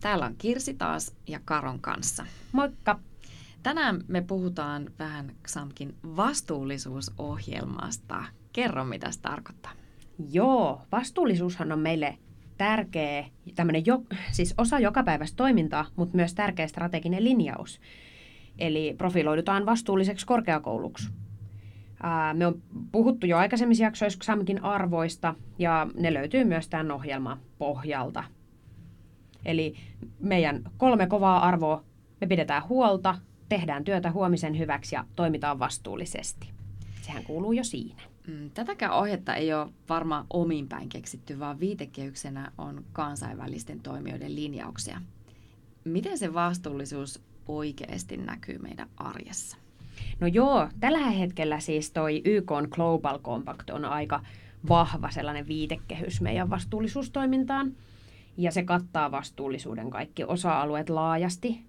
Täällä on Kirsi taas ja Karon kanssa. Moikka! Tänään me puhutaan vähän XAMKin vastuullisuusohjelmasta. Kerro, mitä se tarkoittaa. Joo, vastuullisuushan on meille tärkeä, tämmöinen jo, siis osa jokapäiväistä toimintaa, mutta myös tärkeä strateginen linjaus. Eli profiloidutaan vastuulliseksi korkeakouluksi. Me on puhuttu jo aikaisemmissa jaksoissa XAMKin arvoista, ja ne löytyy myös tämän ohjelman pohjalta. Eli meidän kolme kovaa arvoa, me pidetään huolta, tehdään työtä huomisen hyväksi ja toimitaan vastuullisesti. Sehän kuuluu jo siinä. Mm, tätäkään ohjetta ei ole varmaan omin päin keksitty, vaan viitekehyksenä on kansainvälisten toimijoiden linjauksia. Miten se vastuullisuus oikeasti näkyy meidän arjessa? No joo, tällä hetkellä siis toi YK Global Compact on aika vahva sellainen viitekehys meidän vastuullisuustoimintaan. Ja se kattaa vastuullisuuden kaikki osa-alueet laajasti.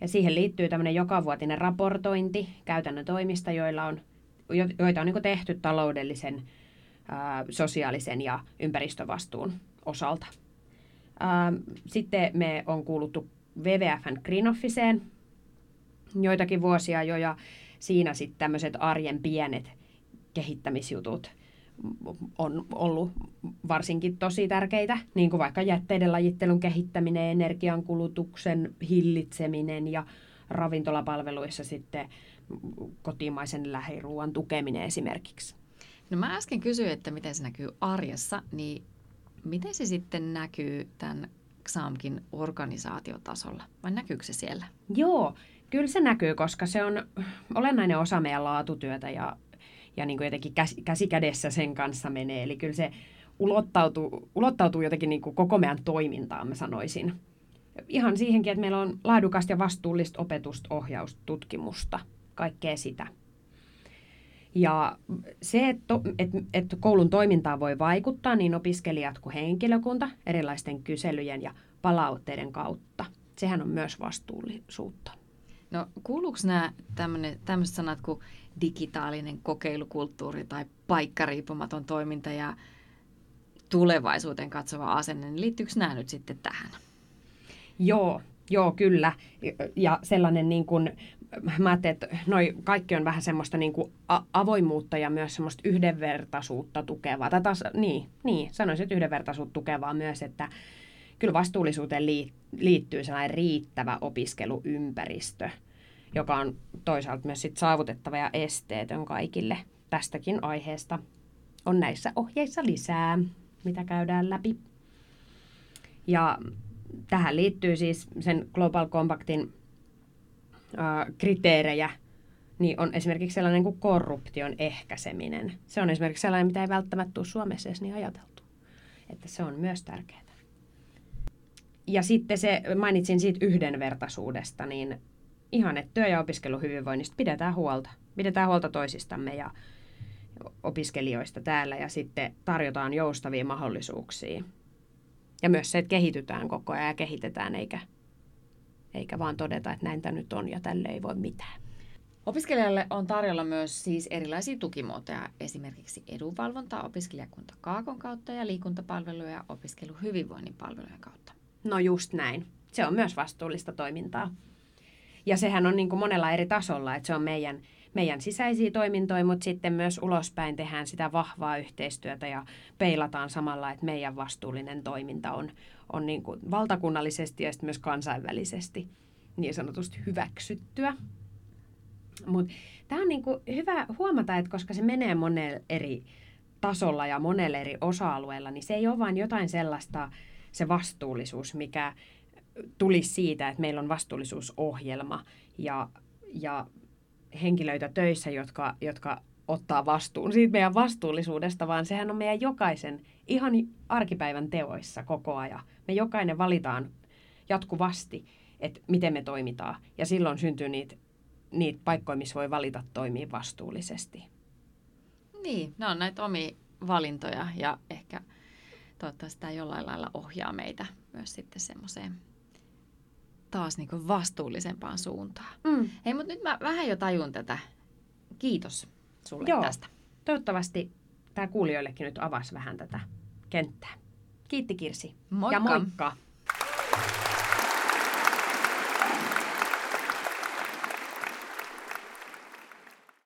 Ja siihen liittyy tämmöinen jokavuotinen raportointi käytännön toimista, joilla on, joita on niin tehty taloudellisen, ää, sosiaalisen ja ympäristövastuun osalta. Ää, sitten me on kuuluttu WWFn Green Officeen joitakin vuosia jo, ja siinä sitten tämmöiset arjen pienet kehittämisjutut on ollut varsinkin tosi tärkeitä, niin kuin vaikka jätteiden lajittelun kehittäminen, energiankulutuksen hillitseminen ja ravintolapalveluissa sitten kotimaisen lähiruuan tukeminen esimerkiksi. No mä äsken kysyin, että miten se näkyy arjessa, niin miten se sitten näkyy tämän XAMKin organisaatiotasolla, vai näkyykö se siellä? Joo, Kyllä se näkyy, koska se on olennainen osa meidän laatutyötä ja, ja niin kuin jotenkin käsi, käsi kädessä sen kanssa menee. Eli kyllä se ulottautuu, ulottautuu jotenkin niin kuin koko meidän toimintaan, mä sanoisin. Ihan siihenkin, että meillä on laadukasta ja vastuullista opetusta, ohjausta, tutkimusta, kaikkea sitä. Ja se, että, että, että koulun toimintaan voi vaikuttaa niin opiskelijat kuin henkilökunta erilaisten kyselyjen ja palautteiden kautta. Sehän on myös vastuullisuutta. No kuuluuko nämä tämmöiset sanat kuin digitaalinen kokeilukulttuuri tai paikkariippumaton toiminta ja tulevaisuuteen katsova asenne, niin liittyykö nämä nyt sitten tähän? Joo, joo kyllä. Ja sellainen niin kuin, mä ajattelin, että noi kaikki on vähän semmoista niin kuin avoimuutta ja myös semmoista yhdenvertaisuutta tukevaa. Taas, niin, niin, sanoisin, että yhdenvertaisuutta tukevaa myös, että kyllä vastuullisuuteen liittyy sellainen riittävä opiskeluympäristö, joka on toisaalta myös sit saavutettava ja esteetön kaikille. Tästäkin aiheesta on näissä ohjeissa lisää, mitä käydään läpi. Ja tähän liittyy siis sen Global Compactin äh, kriteerejä, niin on esimerkiksi sellainen kuin korruption ehkäiseminen. Se on esimerkiksi sellainen, mitä ei välttämättä tule Suomessa edes niin ajateltu. Että se on myös tärkeää ja sitten se, mainitsin siitä yhdenvertaisuudesta, niin ihan, että työ- ja opiskeluhyvinvoinnista pidetään huolta. Pidetään huolta toisistamme ja opiskelijoista täällä ja sitten tarjotaan joustavia mahdollisuuksia. Ja myös se, että kehitytään koko ajan ja kehitetään, eikä, eikä vaan todeta, että näin tämä nyt on ja tälle ei voi mitään. Opiskelijalle on tarjolla myös siis erilaisia tukimuotoja, esimerkiksi edunvalvontaa opiskelijakunta Kaakon kautta ja liikuntapalveluja opiskeluhyvinvoinnin palvelujen kautta. No just näin. Se on myös vastuullista toimintaa. Ja sehän on niin kuin monella eri tasolla, että se on meidän, meidän sisäisiä toimintoja, mutta sitten myös ulospäin tehdään sitä vahvaa yhteistyötä ja peilataan samalla, että meidän vastuullinen toiminta on, on niin kuin valtakunnallisesti ja sitten myös kansainvälisesti niin sanotusti hyväksyttyä. Mutta tämä on niin kuin hyvä huomata, että koska se menee monella eri tasolla ja monella eri osa-alueella, niin se ei ole vain jotain sellaista, se vastuullisuus, mikä tulisi siitä, että meillä on vastuullisuusohjelma ja, ja henkilöitä töissä, jotka, jotka ottaa vastuun siitä meidän vastuullisuudesta, vaan sehän on meidän jokaisen ihan arkipäivän teoissa koko ajan. Me jokainen valitaan jatkuvasti että miten me toimitaan. Ja silloin syntyy niitä, niitä paikkoja, missä voi valita toimia vastuullisesti. Niin, ne on näitä omia valintoja ja ehkä toivottavasti tämä jollain lailla ohjaa meitä myös sitten semmoiseen taas niin vastuullisempaan suuntaan. Mm. Hei, mutta nyt mä vähän jo tajun tätä. Kiitos sulle Joo. tästä. Toivottavasti tämä kuulijoillekin nyt avasi vähän tätä kenttää. Kiitti Kirsi. Moikka. Ja moikka!